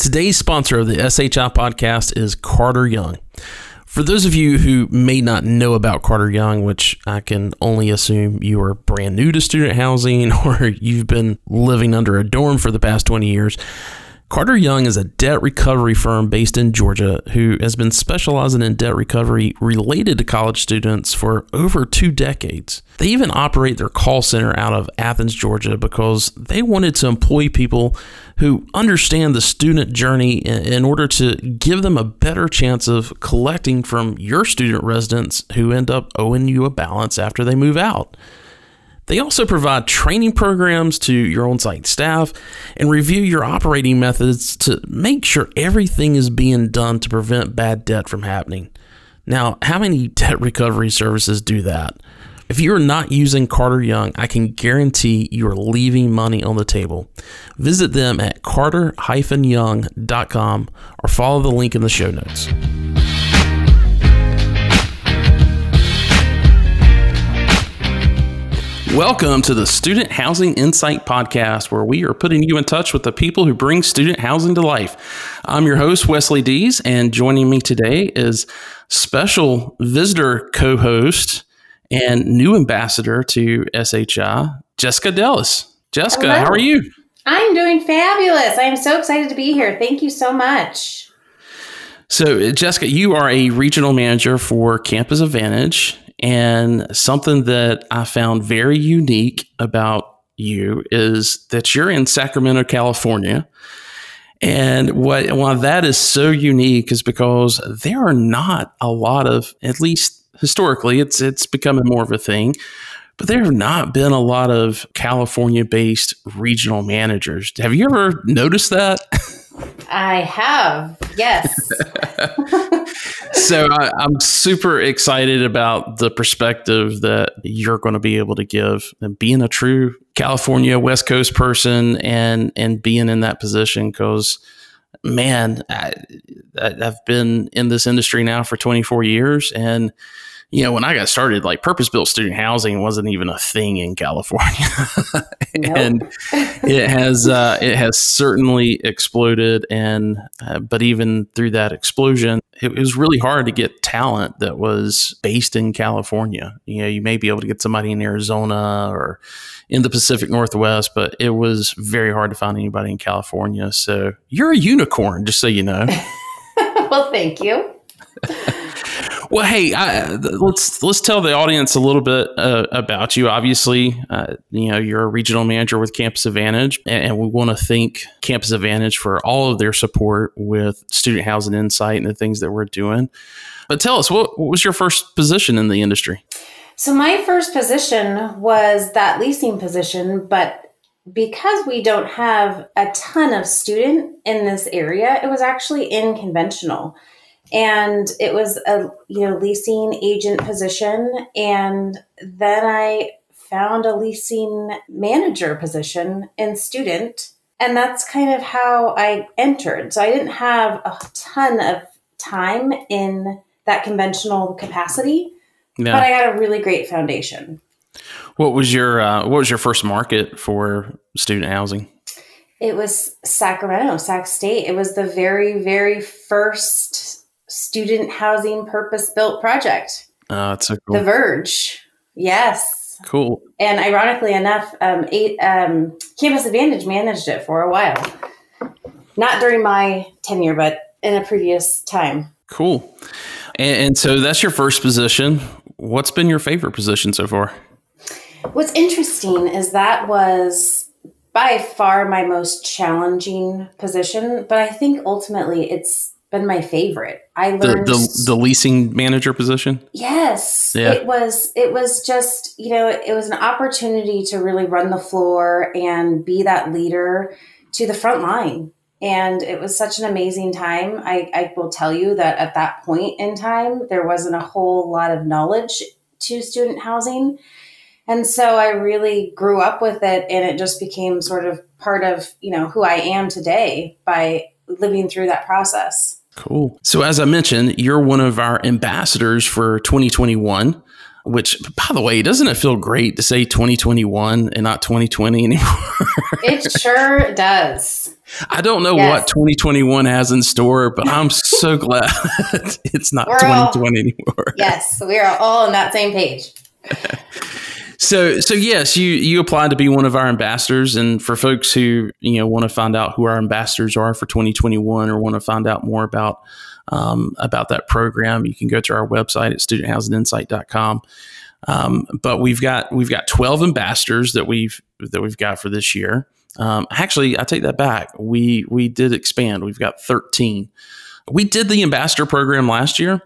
Today's sponsor of the SHI podcast is Carter Young. For those of you who may not know about Carter Young, which I can only assume you are brand new to student housing or you've been living under a dorm for the past 20 years, Carter Young is a debt recovery firm based in Georgia who has been specializing in debt recovery related to college students for over two decades. They even operate their call center out of Athens, Georgia, because they wanted to employ people who understand the student journey in order to give them a better chance of collecting from your student residents who end up owing you a balance after they move out. They also provide training programs to your on site staff and review your operating methods to make sure everything is being done to prevent bad debt from happening. Now, how many debt recovery services do that? If you're not using Carter Young, I can guarantee you're leaving money on the table. Visit them at carter-young.com or follow the link in the show notes. Welcome to the Student Housing Insight Podcast, where we are putting you in touch with the people who bring student housing to life. I'm your host, Wesley Dees, and joining me today is special visitor co host and new ambassador to SHI, Jessica Dellis. Jessica, Hello. how are you? I'm doing fabulous. I am so excited to be here. Thank you so much. So, Jessica, you are a regional manager for Campus Advantage, and something that I found very unique about you is that you're in Sacramento, California. And what why that is so unique is because there are not a lot of, at least historically, it's it's becoming more of a thing. But there have not been a lot of California based regional managers. Have you ever noticed that? I have, yes. so I, am super excited about the perspective that you're going to be able to give, and being a true California West Coast person, and and being in that position because, man, I, I've been in this industry now for 24 years, and you know, when I got started, like purpose built student housing wasn't even a thing in California, and it has uh, it has certainly exploded. And uh, but even through that explosion, it was really hard to get talent that was based in California. You know, you may be able to get somebody in Arizona or in the Pacific Northwest, but it was very hard to find anybody in California. So you're a unicorn, just so you know. well, thank you. Well, hey, I, let's let's tell the audience a little bit uh, about you. Obviously, uh, you know you're a regional manager with Campus Advantage, and, we want to thank Campus Advantage for all of their support with student housing insight and the things that we're doing. But tell us, what, what was your first position in the industry? So my first position was that leasing position, but because we don't have a ton of student in this area, it was actually in conventional and it was a you know leasing agent position. And then i found a leasing manager position in student. And that's kind of how i entered. So i didn't have a ton of time in that conventional capacity yeah. but i got a really great foundation. What was your uh, what was your first market for student housing? It was sacramento sac state. It was the very very first student housing purpose built project. Oh, it's so cool. The Verge. Yes. Cool. And ironically enough, um, eight, um, Campus Advantage managed it for a while. Not during my tenure, but in a previous time. Cool. And, and so that's your first position. What's been your favorite position so far? What's interesting is that was by far my most challenging position, but I think ultimately it's been my favorite. I learned the, the, the leasing manager position. Yes, yeah. it was. It was just you know it was an opportunity to really run the floor and be that leader to the front line. And it was such an amazing time. I, I will tell you that at that point in time, there wasn't a whole lot of knowledge to student housing. And so I really grew up with it and it just became sort of part of, you know, who I am today by living through that process. Cool. So, as I mentioned, you're one of our ambassadors for 2021. which by the way doesn't it feel great to say 2021 and not 2020 anymore it sure does i don't know yes. what 2021 has in store but i'm so glad it's not we're 2020 all, anymore yes we are all on that same page so so yes you you applied to be one of our ambassadors and for folks who you know want to find out who our ambassadors are for 2021 or want to find out more about um, about that program, you can go to our website at studenthousinginsight.com. Um, but we've got we've got 12 ambassadors that we've that we've got for this year. Um, actually, I take that back. We we did expand. We've got 13. We did the ambassador program last year,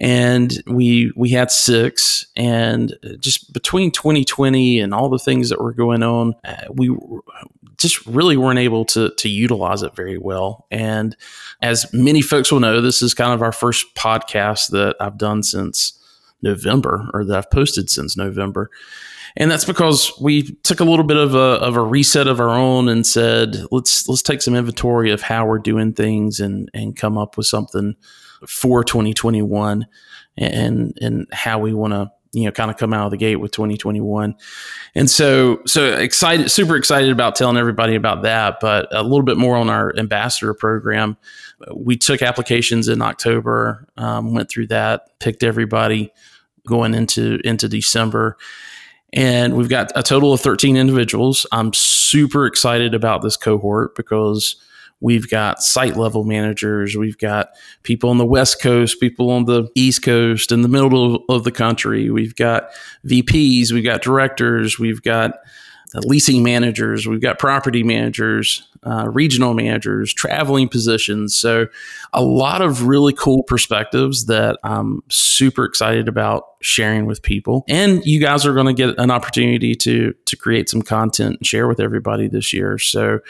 and we we had six. And just between 2020 and all the things that were going on, uh, we just really weren't able to to utilize it very well. And as many folks will know, this is kind of our first podcast that I've done since November, or that I've posted since November. And that's because we took a little bit of a, of a reset of our own and said, let's let's take some inventory of how we're doing things and and come up with something for 2021 and and how we want to you know kind of come out of the gate with 2021 and so so excited super excited about telling everybody about that but a little bit more on our ambassador program. We took applications in october um, went through that picked everybody going into into december. And we've got a total of 13 individuals. I'm super excited about this cohort because We've got site level managers. We've got people on the West Coast, people on the East Coast, in the middle of the country. We've got VPs, we've got directors, we've got leasing managers, we've got property managers, uh, regional managers, traveling positions. So, a lot of really cool perspectives that I'm super excited about sharing with people. And you guys are going to get an opportunity to to create some content and share with everybody this year. So,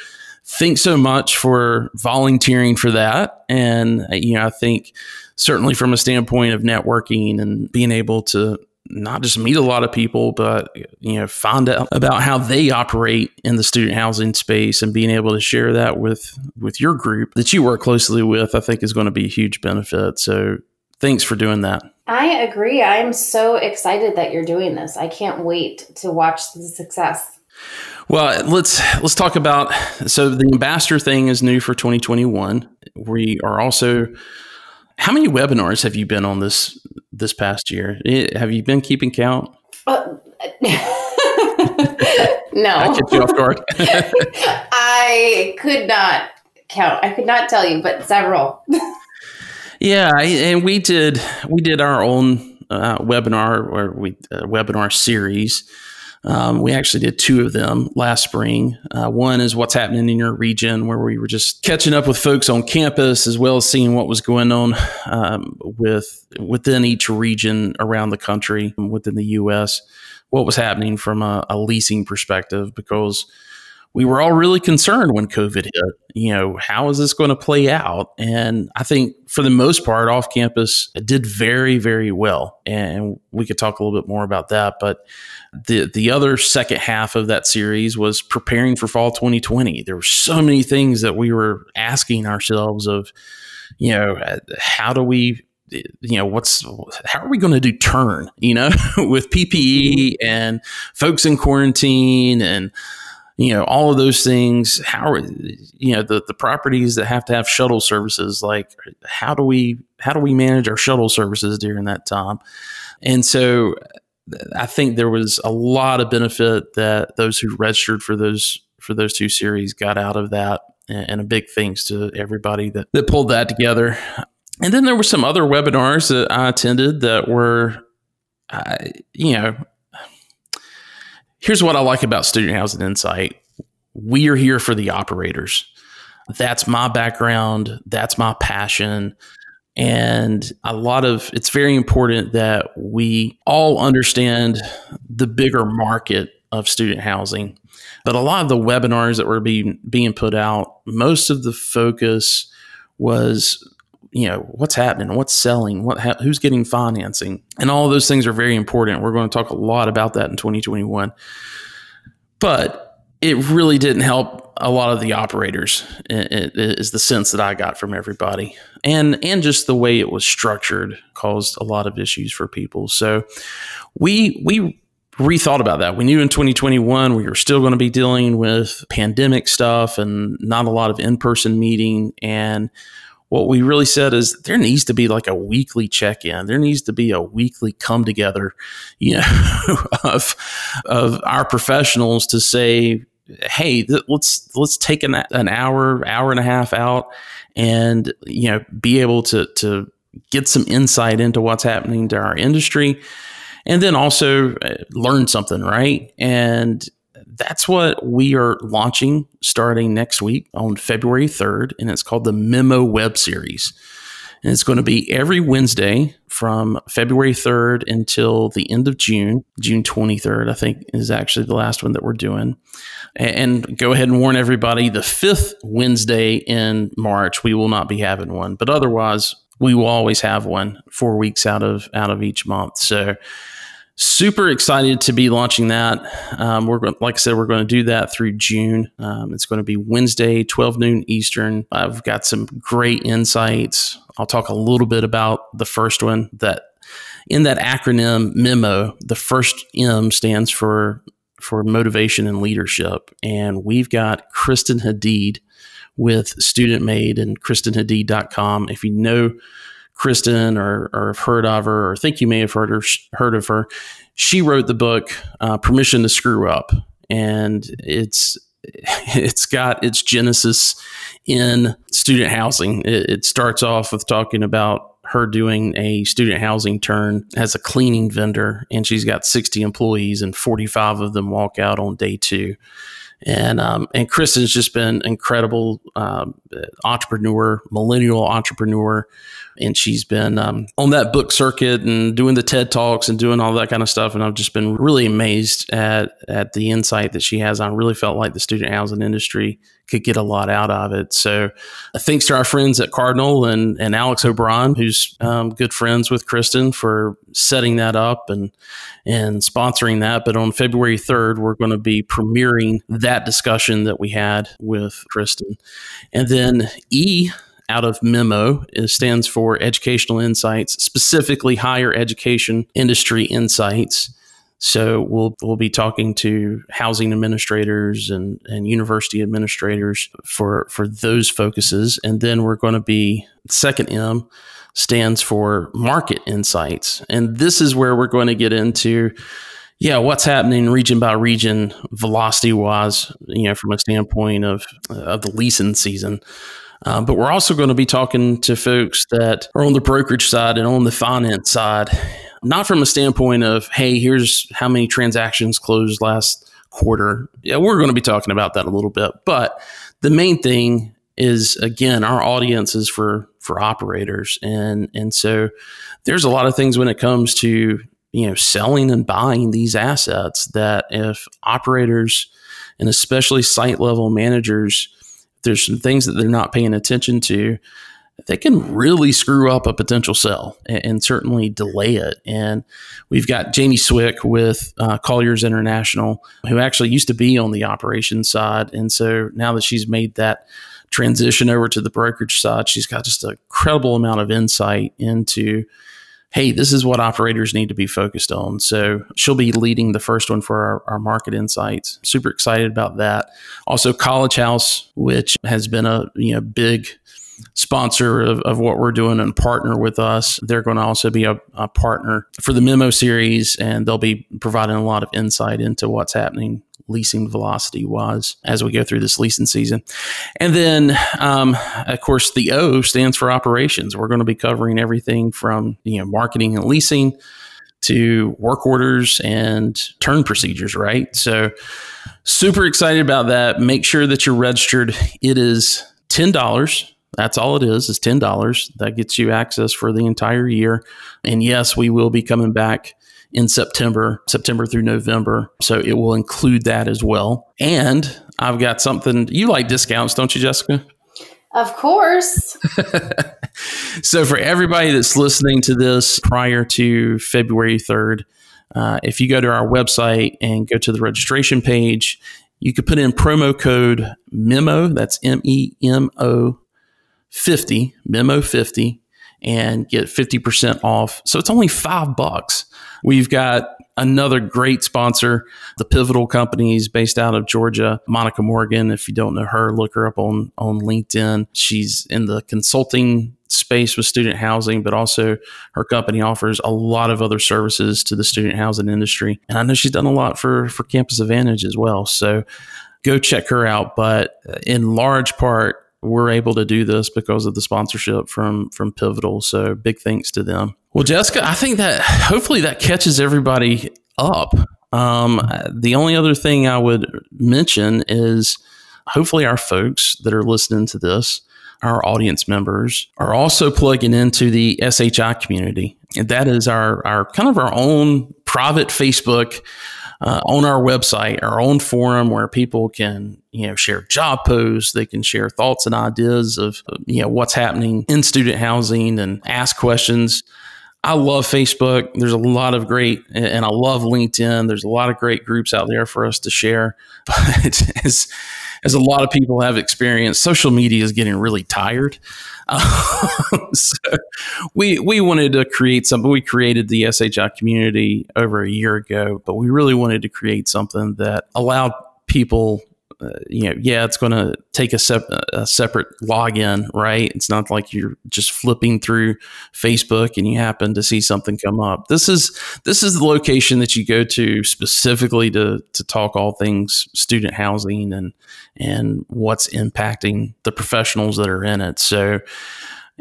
thanks so much for volunteering for that. And, uh, you know, I think certainly from a standpoint of networking and being able to not just meet a lot of people, but you know, find out about how they operate in the student housing space and being able to share that with with your group that you work closely with, I think is going to be a huge benefit. So thanks for doing that. I agree. I'm so excited that you're doing this. I can't wait to watch the success. Well, let's let's talk about so the ambassador thing is new for 2021. We are also how many webinars have you been on this this past year? Have you been keeping count? Uh, no. I kept you off guard. I could not count. I could not tell you, but several. yeah, and we did we did our own uh, webinar or we uh, webinar series um, we actually did two of them last spring. Uh, one is what's happening in your region, where we were just catching up with folks on campus, as well as seeing what was going on um, with within each region around the country, within the U.S. What was happening from a, a leasing perspective, because we were all really concerned when COVID hit. You know, how is this going to play out? And I think for the most part, off campus it did very, very well. And we could talk a little bit more about that. But the the other second half of that series was preparing for fall 2020. There were so many things that we were asking ourselves of, you know, uh, how do we you know what's how are we going to do turn you know with ppe mm-hmm. and folks in quarantine and you know all of those things. How are you know the, the properties that have to have shuttle services like how do we how do we manage our shuttle services during that time? And so I think there was a lot of benefit that those who registered for those for those two series got out of that, and a big thanks to everybody that, that pulled that together. And then there were some other webinars that I attended that were, uh, you know, here's what I like about Student Housing Insight: we are here for the operators. That's my background. That's my passion. And a lot of it's very important that we all understand the bigger market of student housing. But a lot of the webinars that were being being put out, most of the focus was you know what's happening? What's selling? What ha- who's getting financing? And all those things are very important. We're going to talk a lot about that in 2021 but it really didn't help a lot of the operators. It, it is the sense that I got from everybody, and and just the way it was structured caused a lot of issues for people. So we we rethought about that. We knew in 2021 we were still going to be dealing with pandemic stuff and not a lot of in person meeting and what we really said is there needs to be like a weekly check-in. There needs to be a weekly come together, you know, of of our professionals to say, hey, th- let's let's take an, an hour, hour and a half out, and you know, be able to to get some insight into what's happening to our industry, and then also uh, learn something, right? And that's what we are launching starting next week on February 3rd, and it's called the Memo Web Series. And it's going to be every Wednesday from February 3rd until the end of June. June 23rd, I think, is actually the last one that we're doing. And go ahead and warn everybody the fifth Wednesday in March, we will not be having one. But otherwise, we will always have one four weeks out of out of each month. So super excited to be launching that. Um, we're going, like I said, we're going to do that through June. Um, it's going to be Wednesday, 12 noon Eastern. I've got some great insights. I'll talk a little bit about the first one that in that acronym memo, the first M stands for for motivation and leadership. And we've got Kristen Hadeed with Student Maid and KristenHadeed.com. If you know Kristen or, or have heard of her or think you may have heard her, heard of her. She wrote the book uh, Permission to Screw Up, and it's it's got its genesis in student housing. It, it starts off with talking about her doing a student housing turn as a cleaning vendor, and she's got 60 employees, and 45 of them walk out on day two and um, and Kristen's just been incredible um, entrepreneur, millennial entrepreneur, and she's been um, on that book circuit and doing the TED talks and doing all that kind of stuff. And I've just been really amazed at at the insight that she has. I really felt like the student housing industry could get a lot out of it. So, uh, thanks to our friends at Cardinal and, and Alex O'Brien, who's um, good friends with Kristen, for setting that up and and sponsoring that. But on February 3rd, we're going to be premiering that discussion that we had with Kristen. And then E out of memo stands for educational insights specifically higher education industry insights. So we'll we'll be talking to housing administrators and, and university administrators for for those focuses, and then we're going to be second M stands for market insights, and this is where we're going to get into yeah, what's happening region by region, velocity wise, you know, from a standpoint of of the leasing season. Uh, but we're also going to be talking to folks that are on the brokerage side and on the finance side, not from a standpoint of, hey, here's how many transactions closed last quarter. Yeah, we're going to be talking about that a little bit. But the main thing is again, our audience is for for operators. And and so there's a lot of things when it comes to, you know, selling and buying these assets that if operators and especially site level managers, there's some things that they're not paying attention to they can really screw up a potential sell and, and, certainly delay it. And we've got Jamie Swick with uh, Colliers International, who actually used to be on the operations side. And so now that she's made that transition over to the brokerage side, she's got just a credible amount of insight into. Hey, this is what operators need to be focused on. So she'll be leading the first one for our, our market insights. Super excited about that. Also, College House, which has been a you know big sponsor of, of what we're doing and partner with us. They're going to also be a, a partner for the memo series, and they'll be providing a lot of insight into what's happening leasing velocity was as we go through this leasing season. And then, um, of course, the O stands for operations. We're going to be covering everything from you know marketing and leasing to work orders and turn procedures. Right. So, super excited about that. Make sure that you're registered. It is ten dollars that's all it is, is $10. That gets you access for the entire year. And yes, we will be coming back in September, September through November. So it will include that as well. And I've got something, you like discounts, don't you, Jessica? Of course. so for everybody that's listening to this prior to February 3rd, uh, if you go to our website and go to the registration page, you could put in promo code MEMO, that's M E M O 50, MEMO 50, and get 50% off. So it's only five bucks. We've got another great sponsor, the Pivotal Companies based out of Georgia, Monica Morgan. If you don't know her, look her up on, on LinkedIn. She's in the consulting space with student housing, but also her company offers a lot of other services to the student housing industry. And I know she's done a lot for, for Campus Advantage as well. So go check her out. But in large part, we're able to do this because of the sponsorship from from Pivotal. So big thanks to them. Well, Jessica, I think that hopefully that catches everybody up. Um, the only other thing I would mention is hopefully our folks that are listening to this, our audience members, are also plugging into the SHI community. And that is our, our kind of our own private Facebook uh, on our website, our own forum where people can, you know, share job posts. They can share thoughts and ideas of, you know, what's happening in student housing and ask questions. I love Facebook. There's a lot of great, and I love LinkedIn. There's a lot of great groups out there for us to share. But as, as a lot of people have experienced, social media is getting really tired. so we we wanted to create something. We created the SHI community over a year ago, but we really wanted to create something that allowed people uh, you know, yeah, it's going to take a, sep- a, separate login, right? It's not like you're just flipping through Facebook and you happen to see something come up. This is this is the location that you go to specifically to to talk all things student housing and and what's impacting the professionals that are in it. So.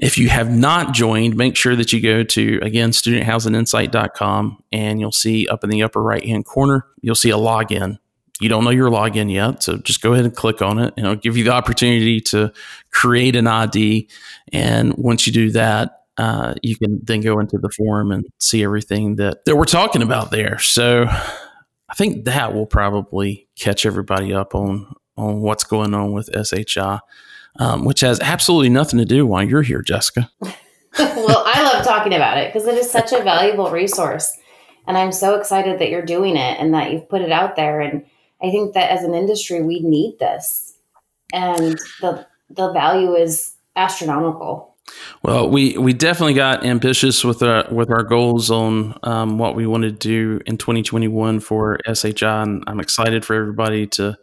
If you have not joined, make sure that you go to, again, studenthousingInsight.com and you'll see up in the upper right hand corner, you'll see a login you don't know your login yet, so just go ahead and click on it, and it'll give you the opportunity to create an ID. And once you do that, uh, you can then go into the forum and see everything that, that we're talking about there. So I think that will probably catch everybody up on on what's going on with SHI, um, which has absolutely nothing to do while you're here, Jessica. well, I love talking about it because it is such a valuable resource. And I'm so excited that you're doing it and that you've put it out there. And I think that as an industry, we need this, and the the value is astronomical. Well, we, we definitely got ambitious with our with our goals on um, what we wanted to do in 2021 for SHI, and I'm excited for everybody to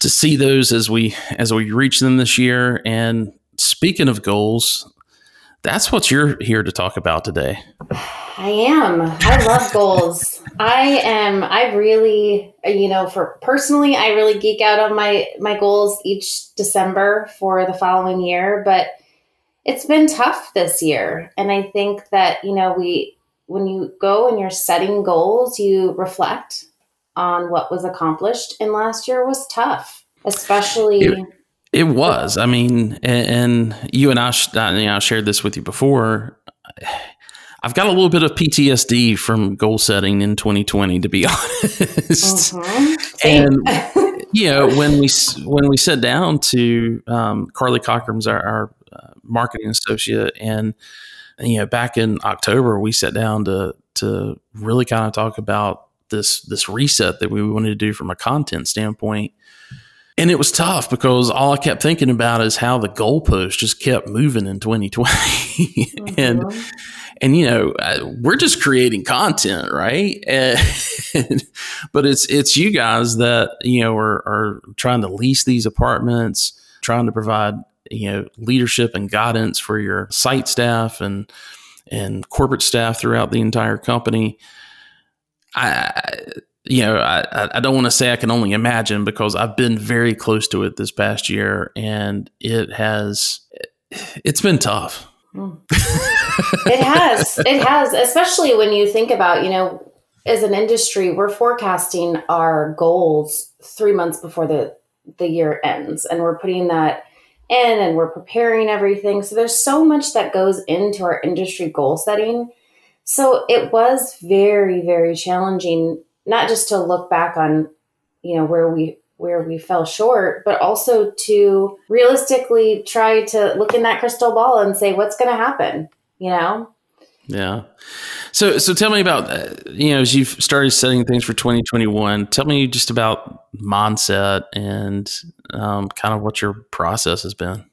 to see those as we as we reach them this year. And speaking of goals, that's what you're here to talk about today. I am. I love goals. I am. I really, you know, for personally, I really geek out on my my goals each December for the following year. But it's been tough this year, and I think that you know we when you go and you're setting goals, you reflect on what was accomplished, and last year was tough, especially. It, it was. I mean, and, and you and I, you know, I shared this with you before I've got a little bit of PTSD from goal setting in 2020, to be honest. Uh-huh. and you know, when we when we sat down to um, Carly Cockrum's our, our uh, marketing associate, and you know, back in October, we sat down to to really kind of talk about this this reset that we wanted to do from a content standpoint. And it was tough because all I kept thinking about is how the goalpost just kept moving in 2020. Mm-hmm. and and you know uh, we're just creating content right and, but it's it's you guys that you know are, are trying to lease these apartments trying to provide you know leadership and guidance for your site staff and and corporate staff throughout the entire company i you know i i don't want to say i can only imagine because i've been very close to it this past year and it has it's been tough hmm. it has. It has, especially when you think about, you know, as an industry, we're forecasting our goals three months before the the year ends, and we're putting that in, and we're preparing everything. So there's so much that goes into our industry goal setting. So it was very, very challenging, not just to look back on, you know, where we where we fell short, but also to realistically try to look in that crystal ball and say, what's going to happen? You know? Yeah. So, so tell me about uh, you know as you've started setting things for 2021. Tell me just about mindset and um, kind of what your process has been.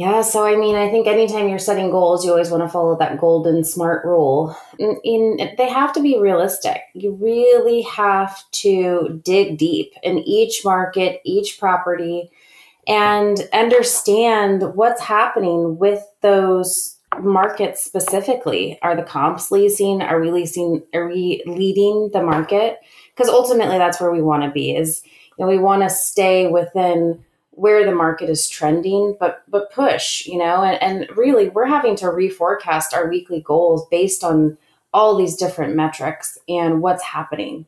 Yeah, so I mean, I think anytime you're setting goals, you always want to follow that golden smart rule. In, in they have to be realistic. You really have to dig deep in each market, each property, and understand what's happening with those markets specifically. Are the comps leasing? Are we leasing? Are we leading the market? Because ultimately, that's where we want to be. Is you know, we want to stay within where the market is trending, but but push, you know, and, and really we're having to reforecast our weekly goals based on all these different metrics and what's happening.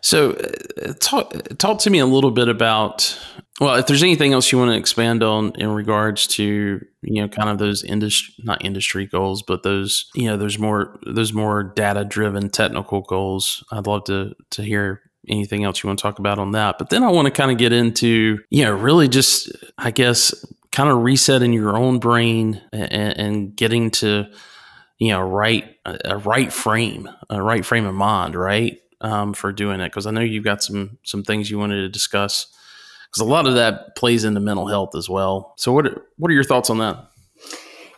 So, uh, talk talk to me a little bit about well, if there's anything else you want to expand on in regards to you know kind of those industry not industry goals, but those you know there's more those more data driven technical goals. I'd love to to hear anything else you want to talk about on that. But then I want to kind of get into you know really just I guess kind of resetting your own brain and, and getting to you know right a right frame a right frame of mind right um, for doing it because I know you've got some some things you wanted to discuss because a lot of that plays into mental health as well. So what what are your thoughts on that?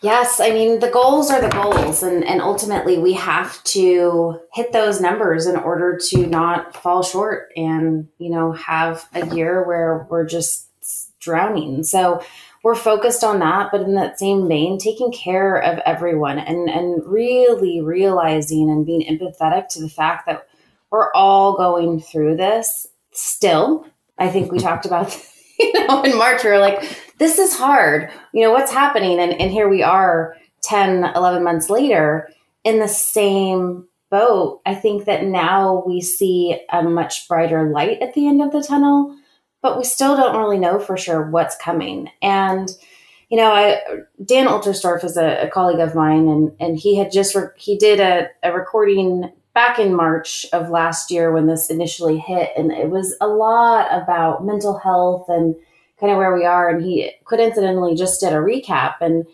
Yes, I mean the goals are the goals, and and ultimately we have to hit those numbers in order to not fall short and you know have a year where we're just drowning. So we're focused on that, but in that same vein, taking care of everyone and and really realizing and being empathetic to the fact that we're all going through this still. I think we talked about, you know, in March, we were like, this is hard. You know, what's happening? And, and here we are 10, 11 months later in the same boat. I think that now we see a much brighter light at the end of the tunnel, but we still don't really know for sure what's coming. And, you know, I, Dan Oltersdorf is a, a colleague of mine, and, and he had just, re- he did a, a recording back in March of last year when this initially hit, and it was a lot about mental health and kind of where we are. And he coincidentally just did a recap. And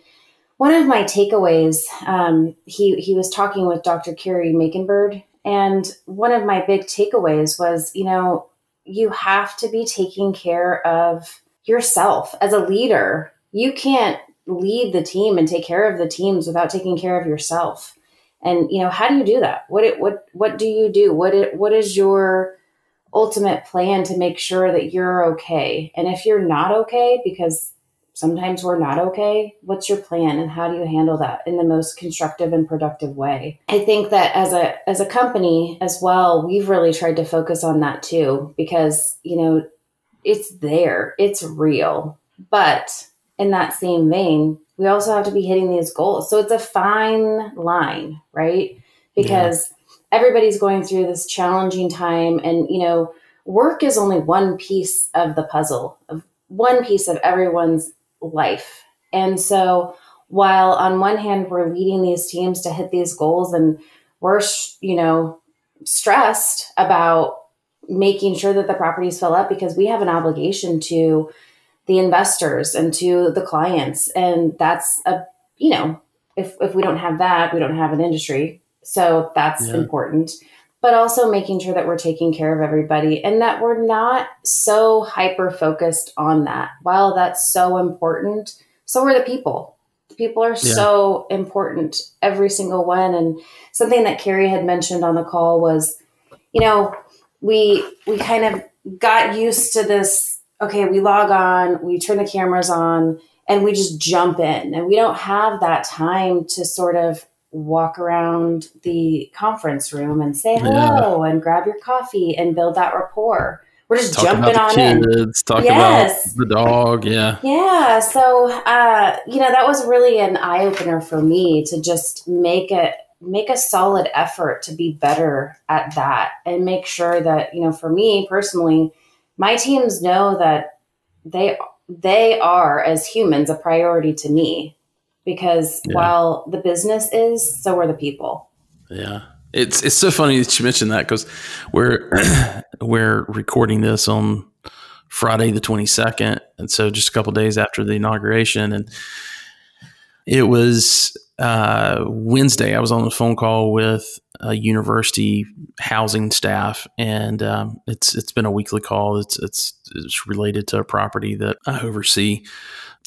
one of my takeaways, um, he he was talking with Dr. Carrie Meikenberg, and one of my big takeaways was, you know, you have to be taking care of yourself as a leader. You can't lead the team and take care of the teams without taking care of yourself and you know how do you do that? What it, what what do you do? What it, what is your ultimate plan to make sure that you're okay? And if you're not okay because sometimes we're not okay what's your plan and how do you handle that in the most constructive and productive way? I think that as a as a company as well we've really tried to focus on that too because you know it's there. It's real. But in that same vein we also have to be hitting these goals. So it's a fine line, right? Because yeah. everybody's going through this challenging time and you know, work is only one piece of the puzzle, of one piece of everyone's life. And so while on one hand we're leading these teams to hit these goals and we're you know stressed about making sure that the properties fill up because we have an obligation to the investors and to the clients. And that's a, you know, if, if we don't have that, we don't have an industry. So that's yeah. important. But also making sure that we're taking care of everybody and that we're not so hyper focused on that. While that's so important, so are the people. The people are yeah. so important, every single one. And something that Carrie had mentioned on the call was, you know, we we kind of got used to this okay, we log on, we turn the cameras on, and we just jump in. And we don't have that time to sort of walk around the conference room and say hello yeah. and grab your coffee and build that rapport. We're just talk jumping on kids, in. Talk yes. about the dog. Yeah. Yeah. So, uh, you know, that was really an eye opener for me to just make it make a solid effort to be better at that and make sure that, you know, for me personally, my teams know that they they are as humans a priority to me because yeah. while the business is so are the people yeah it's it's so funny that you mentioned that because we're we're recording this on friday the 22nd and so just a couple days after the inauguration and it was uh, Wednesday, I was on a phone call with a university housing staff, and um, it's it's been a weekly call. It's it's it's related to a property that I oversee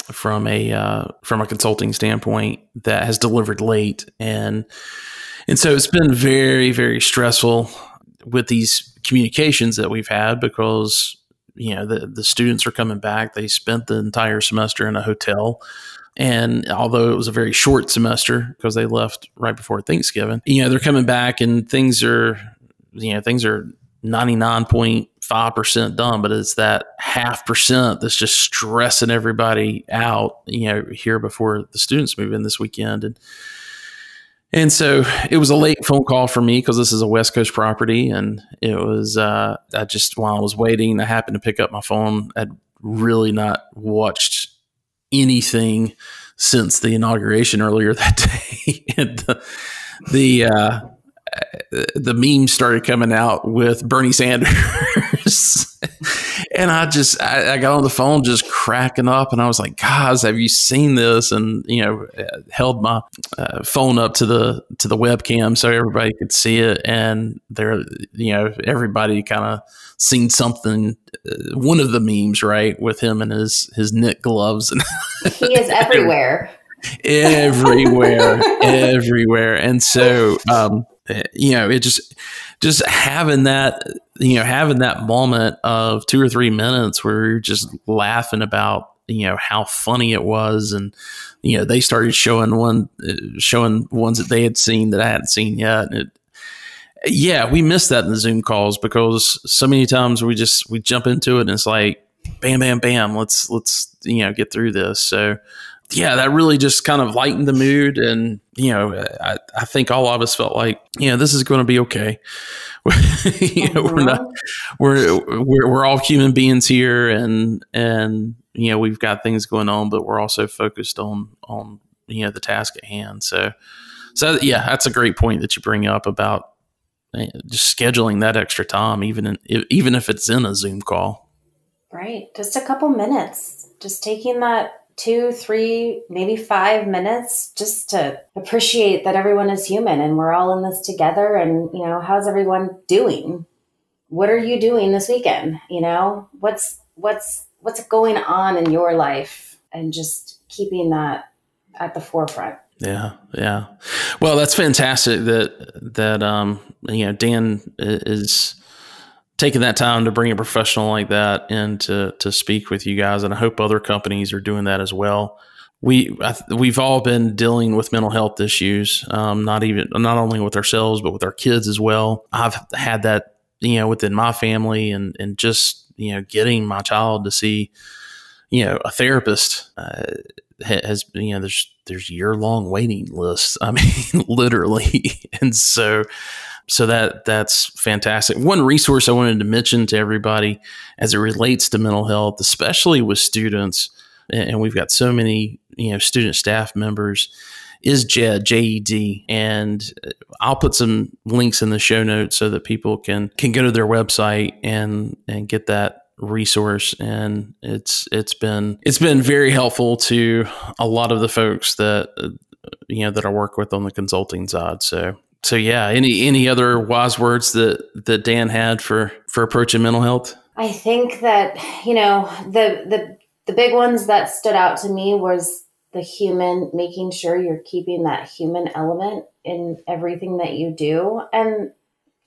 from a uh, from a consulting standpoint that has delivered late, and and so it's been very very stressful with these communications that we've had because you know the the students are coming back. They spent the entire semester in a hotel. And although it was a very short semester because they left right before Thanksgiving, you know, they're coming back and things are, you know, things are 99.5% done, but it's that half percent that's just stressing everybody out, you know, here before the students move in this weekend. And, and so it was a late phone call for me because this is a West Coast property. And it was, uh, I just, while I was waiting, I happened to pick up my phone. I'd really not watched anything since the inauguration earlier that day. the, the, uh, the memes started coming out with Bernie Sanders. and I just, I, I, got on the phone just cracking up and I was like, guys, have you seen this? And, you know, held my uh, phone up to the, to the webcam so everybody could see it. And there, you know, everybody kind of seen something, uh, one of the memes, right, with him and his, his knit gloves. And he is everywhere. everywhere, everywhere. And so, um, you know, it just just having that, you know, having that moment of two or three minutes where you're just laughing about, you know, how funny it was, and you know, they started showing one, uh, showing ones that they had seen that I hadn't seen yet, and it, yeah, we missed that in the Zoom calls because so many times we just we jump into it and it's like, bam, bam, bam, let's let's you know get through this. So yeah, that really just kind of lightened the mood. And, you know, I, I think all of us felt like, yeah, this is going to be okay. you know, we're not, we're, we're, we're all human beings here and, and, you know, we've got things going on, but we're also focused on, on, you know, the task at hand. So, so yeah, that's a great point that you bring up about eh, just scheduling that extra time, even in, even if it's in a Zoom call. Right. Just a couple minutes, just taking that two, three, maybe five minutes just to appreciate that everyone is human and we're all in this together. And, you know, how's everyone doing? What are you doing this weekend? You know, what's, what's, what's going on in your life and just keeping that at the forefront. Yeah, yeah. Well, that's fantastic that that um you know Dan is taking that time to bring a professional like that in to to speak with you guys, and I hope other companies are doing that as well. We we've all been dealing with mental health issues, um, not even not only with ourselves but with our kids as well. I've had that you know within my family, and and just you know getting my child to see you know a therapist uh, has you know there's there's year long waiting lists. I mean, literally, and so so that that's fantastic. One resource I wanted to mention to everybody as it relates to mental health, especially with students, and we've got so many you know student staff members, is JED JED, and uh, I'll put some links in the show notes so that people can can go to their website and and get that resource. And it's it's been it's been very helpful to a lot of the folks that uh, you know that I work with on the consulting side. So so yeah, any any other wise words that that Dan had for for approaching mental health? I think that you know the the the big ones that stood out to me was the human, making sure you're keeping that human element in everything that you do, and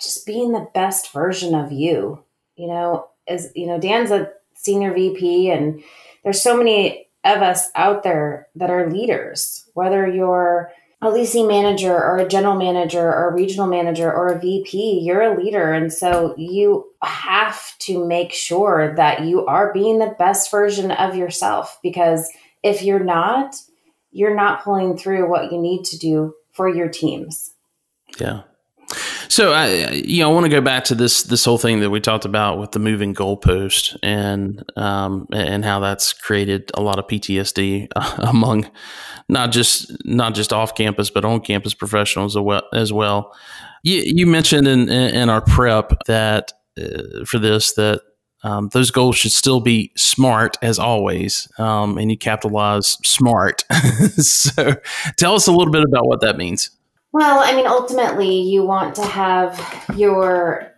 just being the best version of you. You know, as you know, Dan's a senior VP, and there's so many of us out there that are leaders. Whether you're a leasing manager or a general manager or a regional manager or a VP, you're a leader. And so you have to make sure that you are being the best version of yourself because if you're not, you're not pulling through what you need to do for your teams. Yeah. So I, you know, I want to go back to this this whole thing that we talked about with the moving goalpost and um, and how that's created a lot of PTSD among not just not just off campus but on campus professionals as well. You, you mentioned in, in our prep that uh, for this that um, those goals should still be smart as always, um, and you capitalize smart. so, tell us a little bit about what that means. Well, I mean, ultimately, you want to have your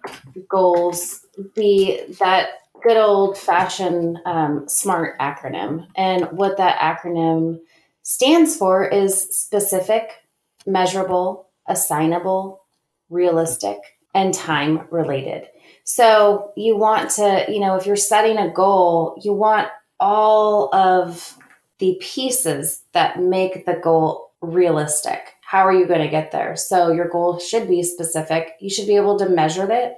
goals be that good old fashioned um, SMART acronym. And what that acronym stands for is specific, measurable, assignable, realistic, and time related. So you want to, you know, if you're setting a goal, you want all of the pieces that make the goal realistic. How are you going to get there? So your goal should be specific. You should be able to measure it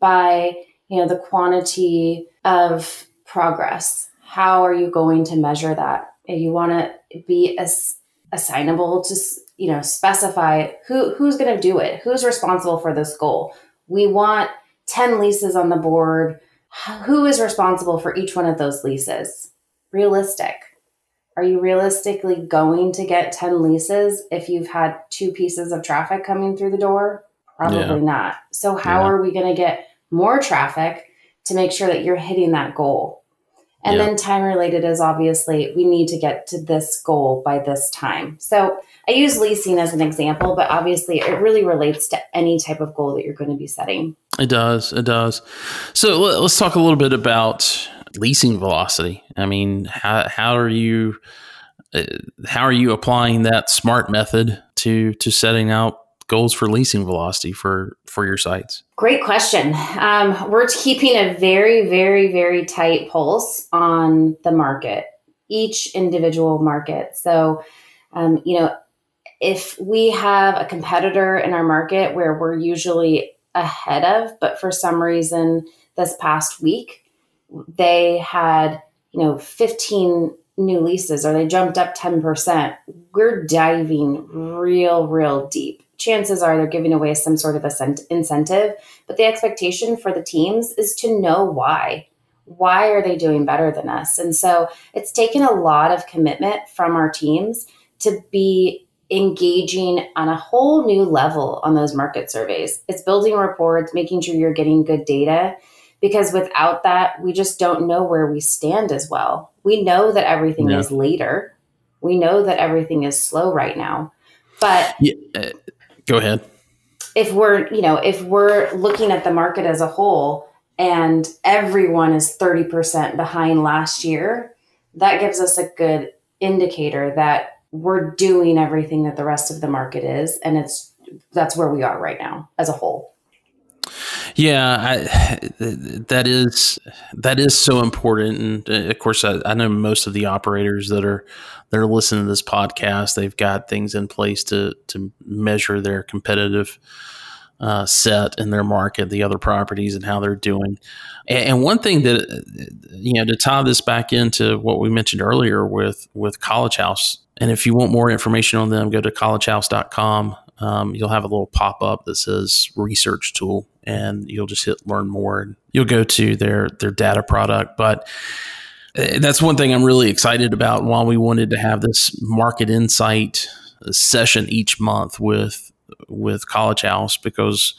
by, you know, the quantity of progress. How are you going to measure that? You want to be as assignable to, you know, specify who who's going to do it, who's responsible for this goal. We want 10 leases on the board. Who is responsible for each one of those leases? Realistic. Are you realistically going to get 10 leases if you've had two pieces of traffic coming through the door? Probably yeah. not. So, how yeah. are we going to get more traffic to make sure that you're hitting that goal? And yeah. then time related is obviously we need to get to this goal by this time. So I use leasing as an example, but obviously it really relates to any type of goal that you're going to be setting. It does. It does. So let's talk a little bit about leasing velocity. I mean, how, how are you uh, how are you applying that smart method to to setting out goals for leasing velocity for for your sites? Great question. Um, we're keeping a very, very, very tight pulse on the market, each individual market. So, um, you know, if we have a competitor in our market where we're usually ahead of, but for some reason this past week they had, you know, 15 new leases or they jumped up 10%, we're diving real, real deep. Chances are they're giving away some sort of a incentive, but the expectation for the teams is to know why. Why are they doing better than us? And so it's taken a lot of commitment from our teams to be engaging on a whole new level on those market surveys. It's building reports, making sure you're getting good data, because without that, we just don't know where we stand as well. We know that everything yeah. is later. We know that everything is slow right now. But yeah, uh, go ahead. If we're, you know, if we're looking at the market as a whole and everyone is 30% behind last year, that gives us a good indicator that we're doing everything that the rest of the market is and it's that's where we are right now as a whole yeah I, that is that is so important and uh, of course I, I, know most of the operators that are that are listening to this podcast they've got things in place to to measure their competitive uh, set in their market, the other properties, and how they're doing. And, and, one thing that you know to tie this back into what we mentioned earlier with with College House, and if you want more information on them, go to collegehouse.com. Um, you'll have a little pop up that says research tool, and you'll just hit learn more, and you'll go to their their data product, but. Uh, that's one thing I'm really excited about. While we wanted to have this market insight session each month with with College House because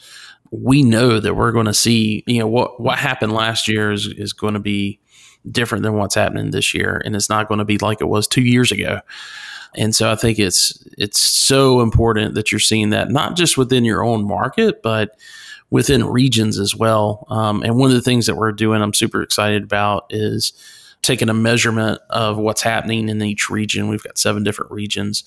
we know that we're going to see, you know, what what happened last year is is going to be different than what's happening this year, and it's not going to be like it was two years ago. And so I think it's it's so important that you're seeing that not just within your own market, but within regions as well. Um, and one of the things that we're doing, I'm super excited about, is taking a measurement of what's happening in each region. We've got seven different regions,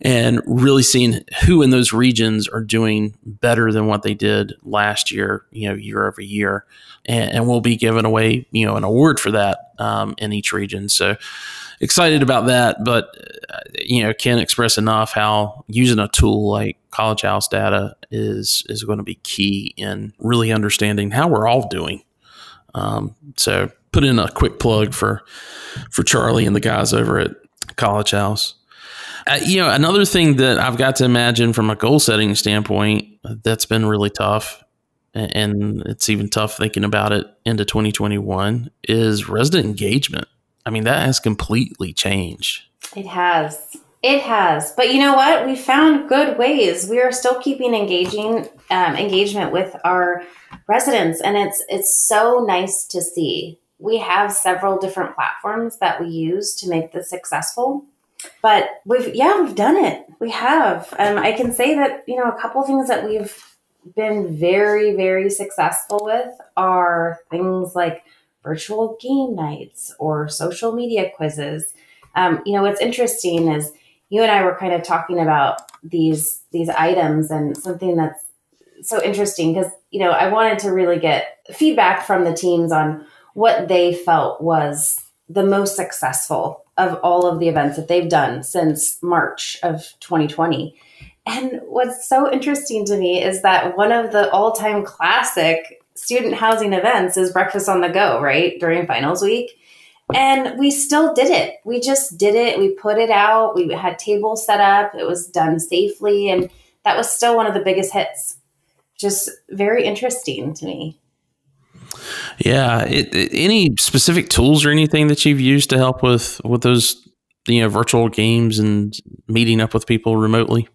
and really seeing who in those regions are doing better than what they did last year, you know, year over year. And, and we'll be giving away, you know, an award for that um, in each region. So excited about that. But, uh, you know, can't express enough how using a tool like College House data is, is going to be key in really understanding how we're all doing. Um, so put in a quick plug for, for Charlie and the guys over at College House. Uh, you know, another thing that I've got to imagine from a goal setting standpoint that's been really tough, and it's even tough thinking about it into 2021, is resident engagement. I mean, that has completely changed. It has. It has, but you know what? We found good ways. We are still keeping engaging um, engagement with our residents, and it's it's so nice to see. We have several different platforms that we use to make this successful, but we've yeah we've done it. We have. Um, I can say that you know a couple things that we've been very very successful with are things like virtual game nights or social media quizzes. Um, you know what's interesting is you and I were kind of talking about these these items and something that's so interesting because you know I wanted to really get feedback from the teams on what they felt was the most successful of all of the events that they've done since March of 2020. And what's so interesting to me is that one of the all-time classic student housing events is breakfast on the go, right? During finals week. And we still did it. We just did it. We put it out. We had tables set up. It was done safely. And that was still one of the biggest hits. Just very interesting to me. Yeah. It, it, any specific tools or anything that you've used to help with with those you know virtual games and meeting up with people remotely?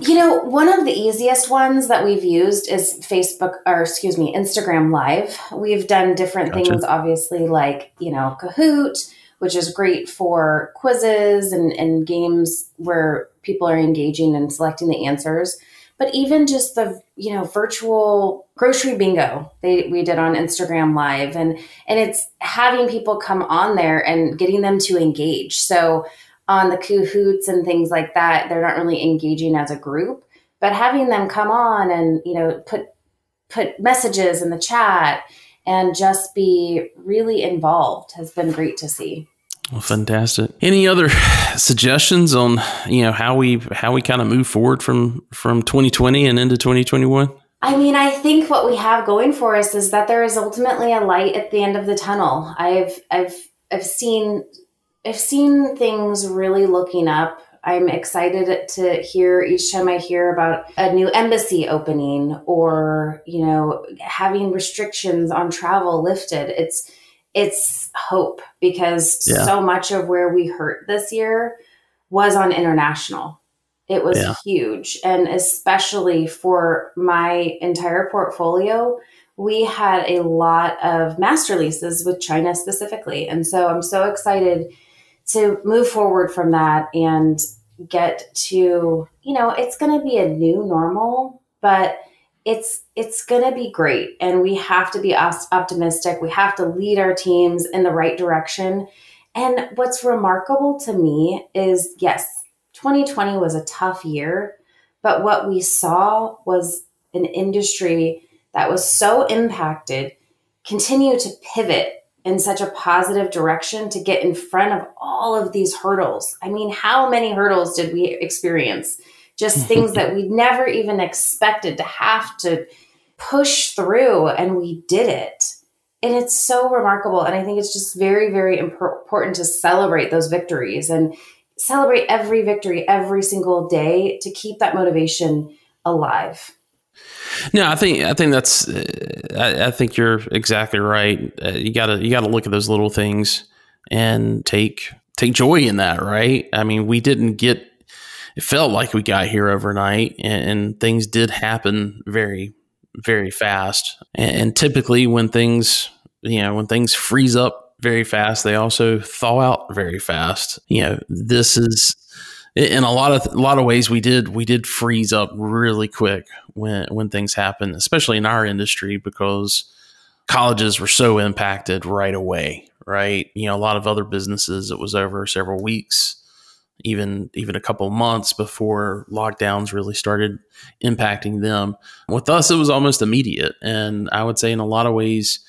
You know, one of the easiest ones that we've used is Facebook, or excuse me, Instagram Live. We've done different gotcha. things, obviously, like, you know, Kahoot, which is great for quizzes and, and games where people are engaging and selecting the answers. But even just the, you know, virtual grocery bingo they we did on Instagram Live and and it's having people come on there and getting them to engage. So on the Kahoots and things like that, they're not really engaging as a group. But having them come on and you know put put messages in the chat and just be really involved has been great to see. Well, fantastic. Any other suggestions on you know how we how we kind of move forward from from 2020 and into 2021? I mean, I think what we have going for us is that there is ultimately a light at the end of the tunnel. I've I've I've seen I've seen things really looking up. I'm excited to hear each time I hear about a new embassy opening or, you know, having restrictions on travel lifted. It's it's hope because yeah. so much of where we hurt this year was on international. It was yeah. huge. And especially for my entire portfolio, we had a lot of master leases with China specifically. And so I'm so excited to move forward from that and get to, you know, it's going to be a new normal, but it's it's going to be great and we have to be optimistic. We have to lead our teams in the right direction. And what's remarkable to me is yes, 2020 was a tough year, but what we saw was an industry that was so impacted continue to pivot in such a positive direction to get in front of all of these hurdles. I mean, how many hurdles did we experience? Just things that we never even expected to have to push through, and we did it. And it's so remarkable. And I think it's just very, very important to celebrate those victories and celebrate every victory every single day to keep that motivation alive. No, I think I think that's uh, I, I, think you're exactly right. Uh, you gotta you gotta look at those little things and take take joy in that, right? I mean, we didn't get. It felt like we got here overnight, and, and things did happen very very fast. And, and typically, when things you know when things freeze up very fast, they also thaw out very fast. You know, this is in a lot of a lot of ways we did we did freeze up really quick when when things happen especially in our industry because colleges were so impacted right away right? You know a lot of other businesses it was over several weeks even even a couple months before lockdowns really started impacting them. With us it was almost immediate and i would say in a lot of ways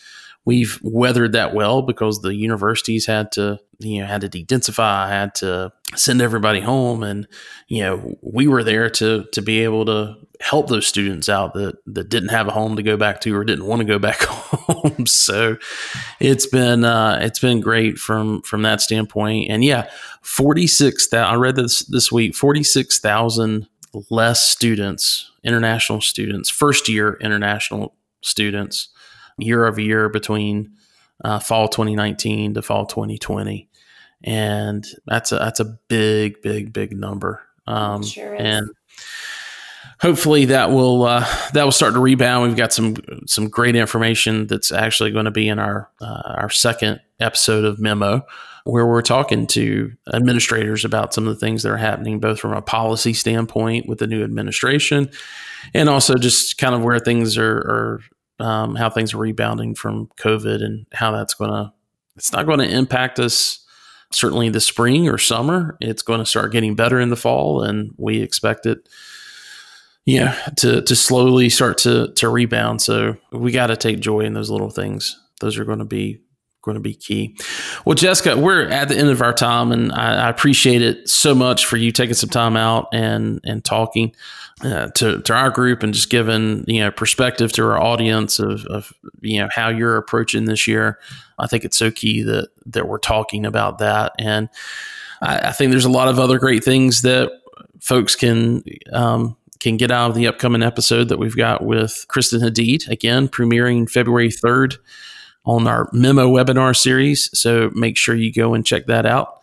we've weathered that well because the universities had to you know had to dedensify had to send everybody home. And you know we were there to to be able to help those students out that that didn't have a home to go back to or didn't want to go back home. So it's been uh it's been great from from that standpoint. And yeah 46 that i read this this week 46,000 less students international students first year international students year over year between uh, fall 2019 to fall 2020. and that's a that's a big, big, big number. Um, Sure is. and hopefully that will uh, that will start to rebound. We've got some some great information that's actually going to be in our uh, our second episode of Memo, where we're talking to administrators about some of the things that are happening, both from a policy standpoint with the new administration, and also just kind of where things are, are um, how things are rebounding from COVID and how that's going to it's not going to impact us certainly the spring or summer. It's going to start getting better in the fall, and we expect it yeah to to slowly start to to rebound so we got to take joy in those little things those are going to be going to be key. Well jessica we're at the end of our time and i, I appreciate it so much for you taking some time out and and talking uh, to, to our group and just giving you know perspective to our audience of, of you know how you're approaching this year. I think it's so key that that we're talking about that. And I, I think there's a lot of other great things that folks can um, can get out of the upcoming episode that we've got with Kristen Hadeed, again, premiering February 3rd on our memo webinar series. So make sure you go and check that out.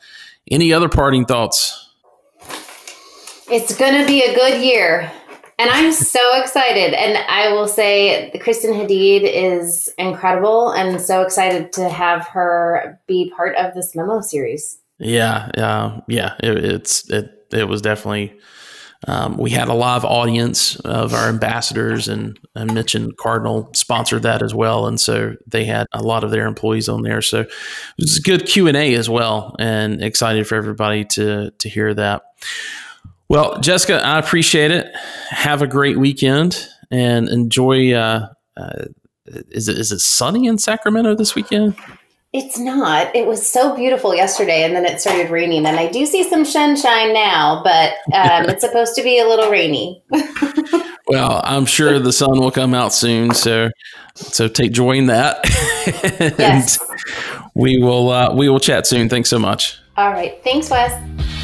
Any other parting thoughts? It's going to be a good year. And I'm so excited. And I will say, Kristen Hadeed is incredible and so excited to have her be part of this memo series. Yeah, uh, yeah, it, it's it it was definitely. Um, we had a live audience of our ambassadors, and, I mentioned Cardinal sponsored that as well, and so they had a lot of their employees on there. So it was a good Q and A as well, and excited for everybody to to hear that. Well, Jessica, I appreciate it. Have a great weekend and enjoy. Uh, uh, is it is it sunny in Sacramento this weekend? It's not. It was so beautiful yesterday, and then it started raining. And I do see some sunshine now, but um, it's supposed to be a little rainy. Well, I'm sure the sun will come out soon, so so take joy in that. and Yes. we will uh, we will chat soon. Thanks so much. All right. Thanks, Wes.